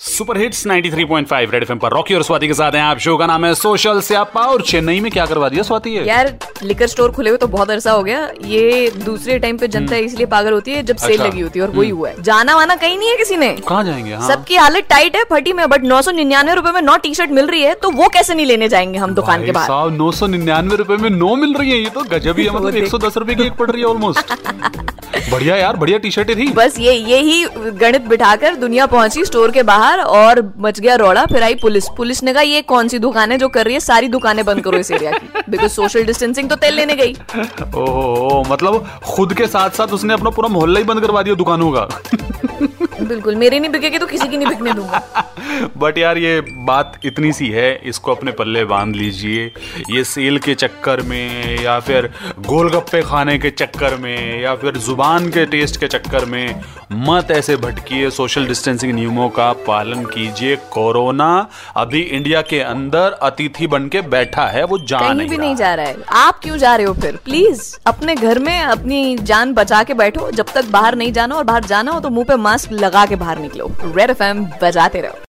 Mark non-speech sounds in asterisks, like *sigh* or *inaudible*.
Super hits 93.5 red FM पर रॉकी और स्वाति के साथ हैं आप। शो का नाम है सोशल स्यापा और चेन्नई में क्या करवा दिया स्वाति है यार लिकर स्टोर खुले हुए तो बहुत अरसा हो गया। ये दूसरे टाइम पे जनता इसलिए पागल होती है जब सेल अच्छा। लगी होती है और वही हुआ है। जाना वाना कहीं नहीं है किसी ने। कहाँ जाएँगे? हाँ। सबकी हालत टाइट है फटी में बट नौ सौ निन्यानवे रुपए में नौ टी शर्ट मिल रही है तो वो कैसे नहीं लेने जाएँगे हम दुकान के बाहर? नौ सौ निन्यानवे रूपए में नौ मिल रही है ये तो गजब ही है *laughs* मतलब एक सौ दस रूपए की एक पड़ रही है ऑलमोस्ट *laughs* बढ़िया यार बढ़िया टी शर्ट थी बस ये ये ही गणित बिठाकर दुनिया पहुँची स्टोर के बाहर। और मच गया रोड़ा, फिर आई पुलिस। पुलिस ने कहा, ये कौन सी दुकान है जो कर रही है? सारी दुकानें बंद करो इस एरिया की। बिकॉज़ सोशल डिस्टेंसिंग तो तेल लेने गई। *laughs* ओहो मतलब खुद के साथ साथ उसने अपना पूरा मोहल्ला ही बंद करवा दिया दुकानों का। *laughs* बिल्कुल मेरी नहीं बिकेगी तो किसी की नहीं बिकने दूँगा। *laughs* बट यार ये बात इतनी सी है इसको अपने पल्ले बाँध लीजिए। ये सेल के चक्कर में या फिर गोलगप्पे खाने के चक्कर में या फिर ज़ुबान के टेस्ट के चक्कर में मत ऐसे भटकिए। सोशल डिस्टेंसिंग नियमों का पालन कीजिए। कोरोना अभी इंडिया के अंदर अतिथि बन के बैठा है वो जान कहीं नहीं भी नहीं जा रहा है। आप क्यों जा रहे हो फिर? प्लीज़ अपने घर में अपनी जान बचा के बैठो। जब तक बाहर नहीं जाना और बाहर जाना हो तो मुँह पे मास्क लगा के बाहर निकलो। रेड एफ़ बजाते रहो।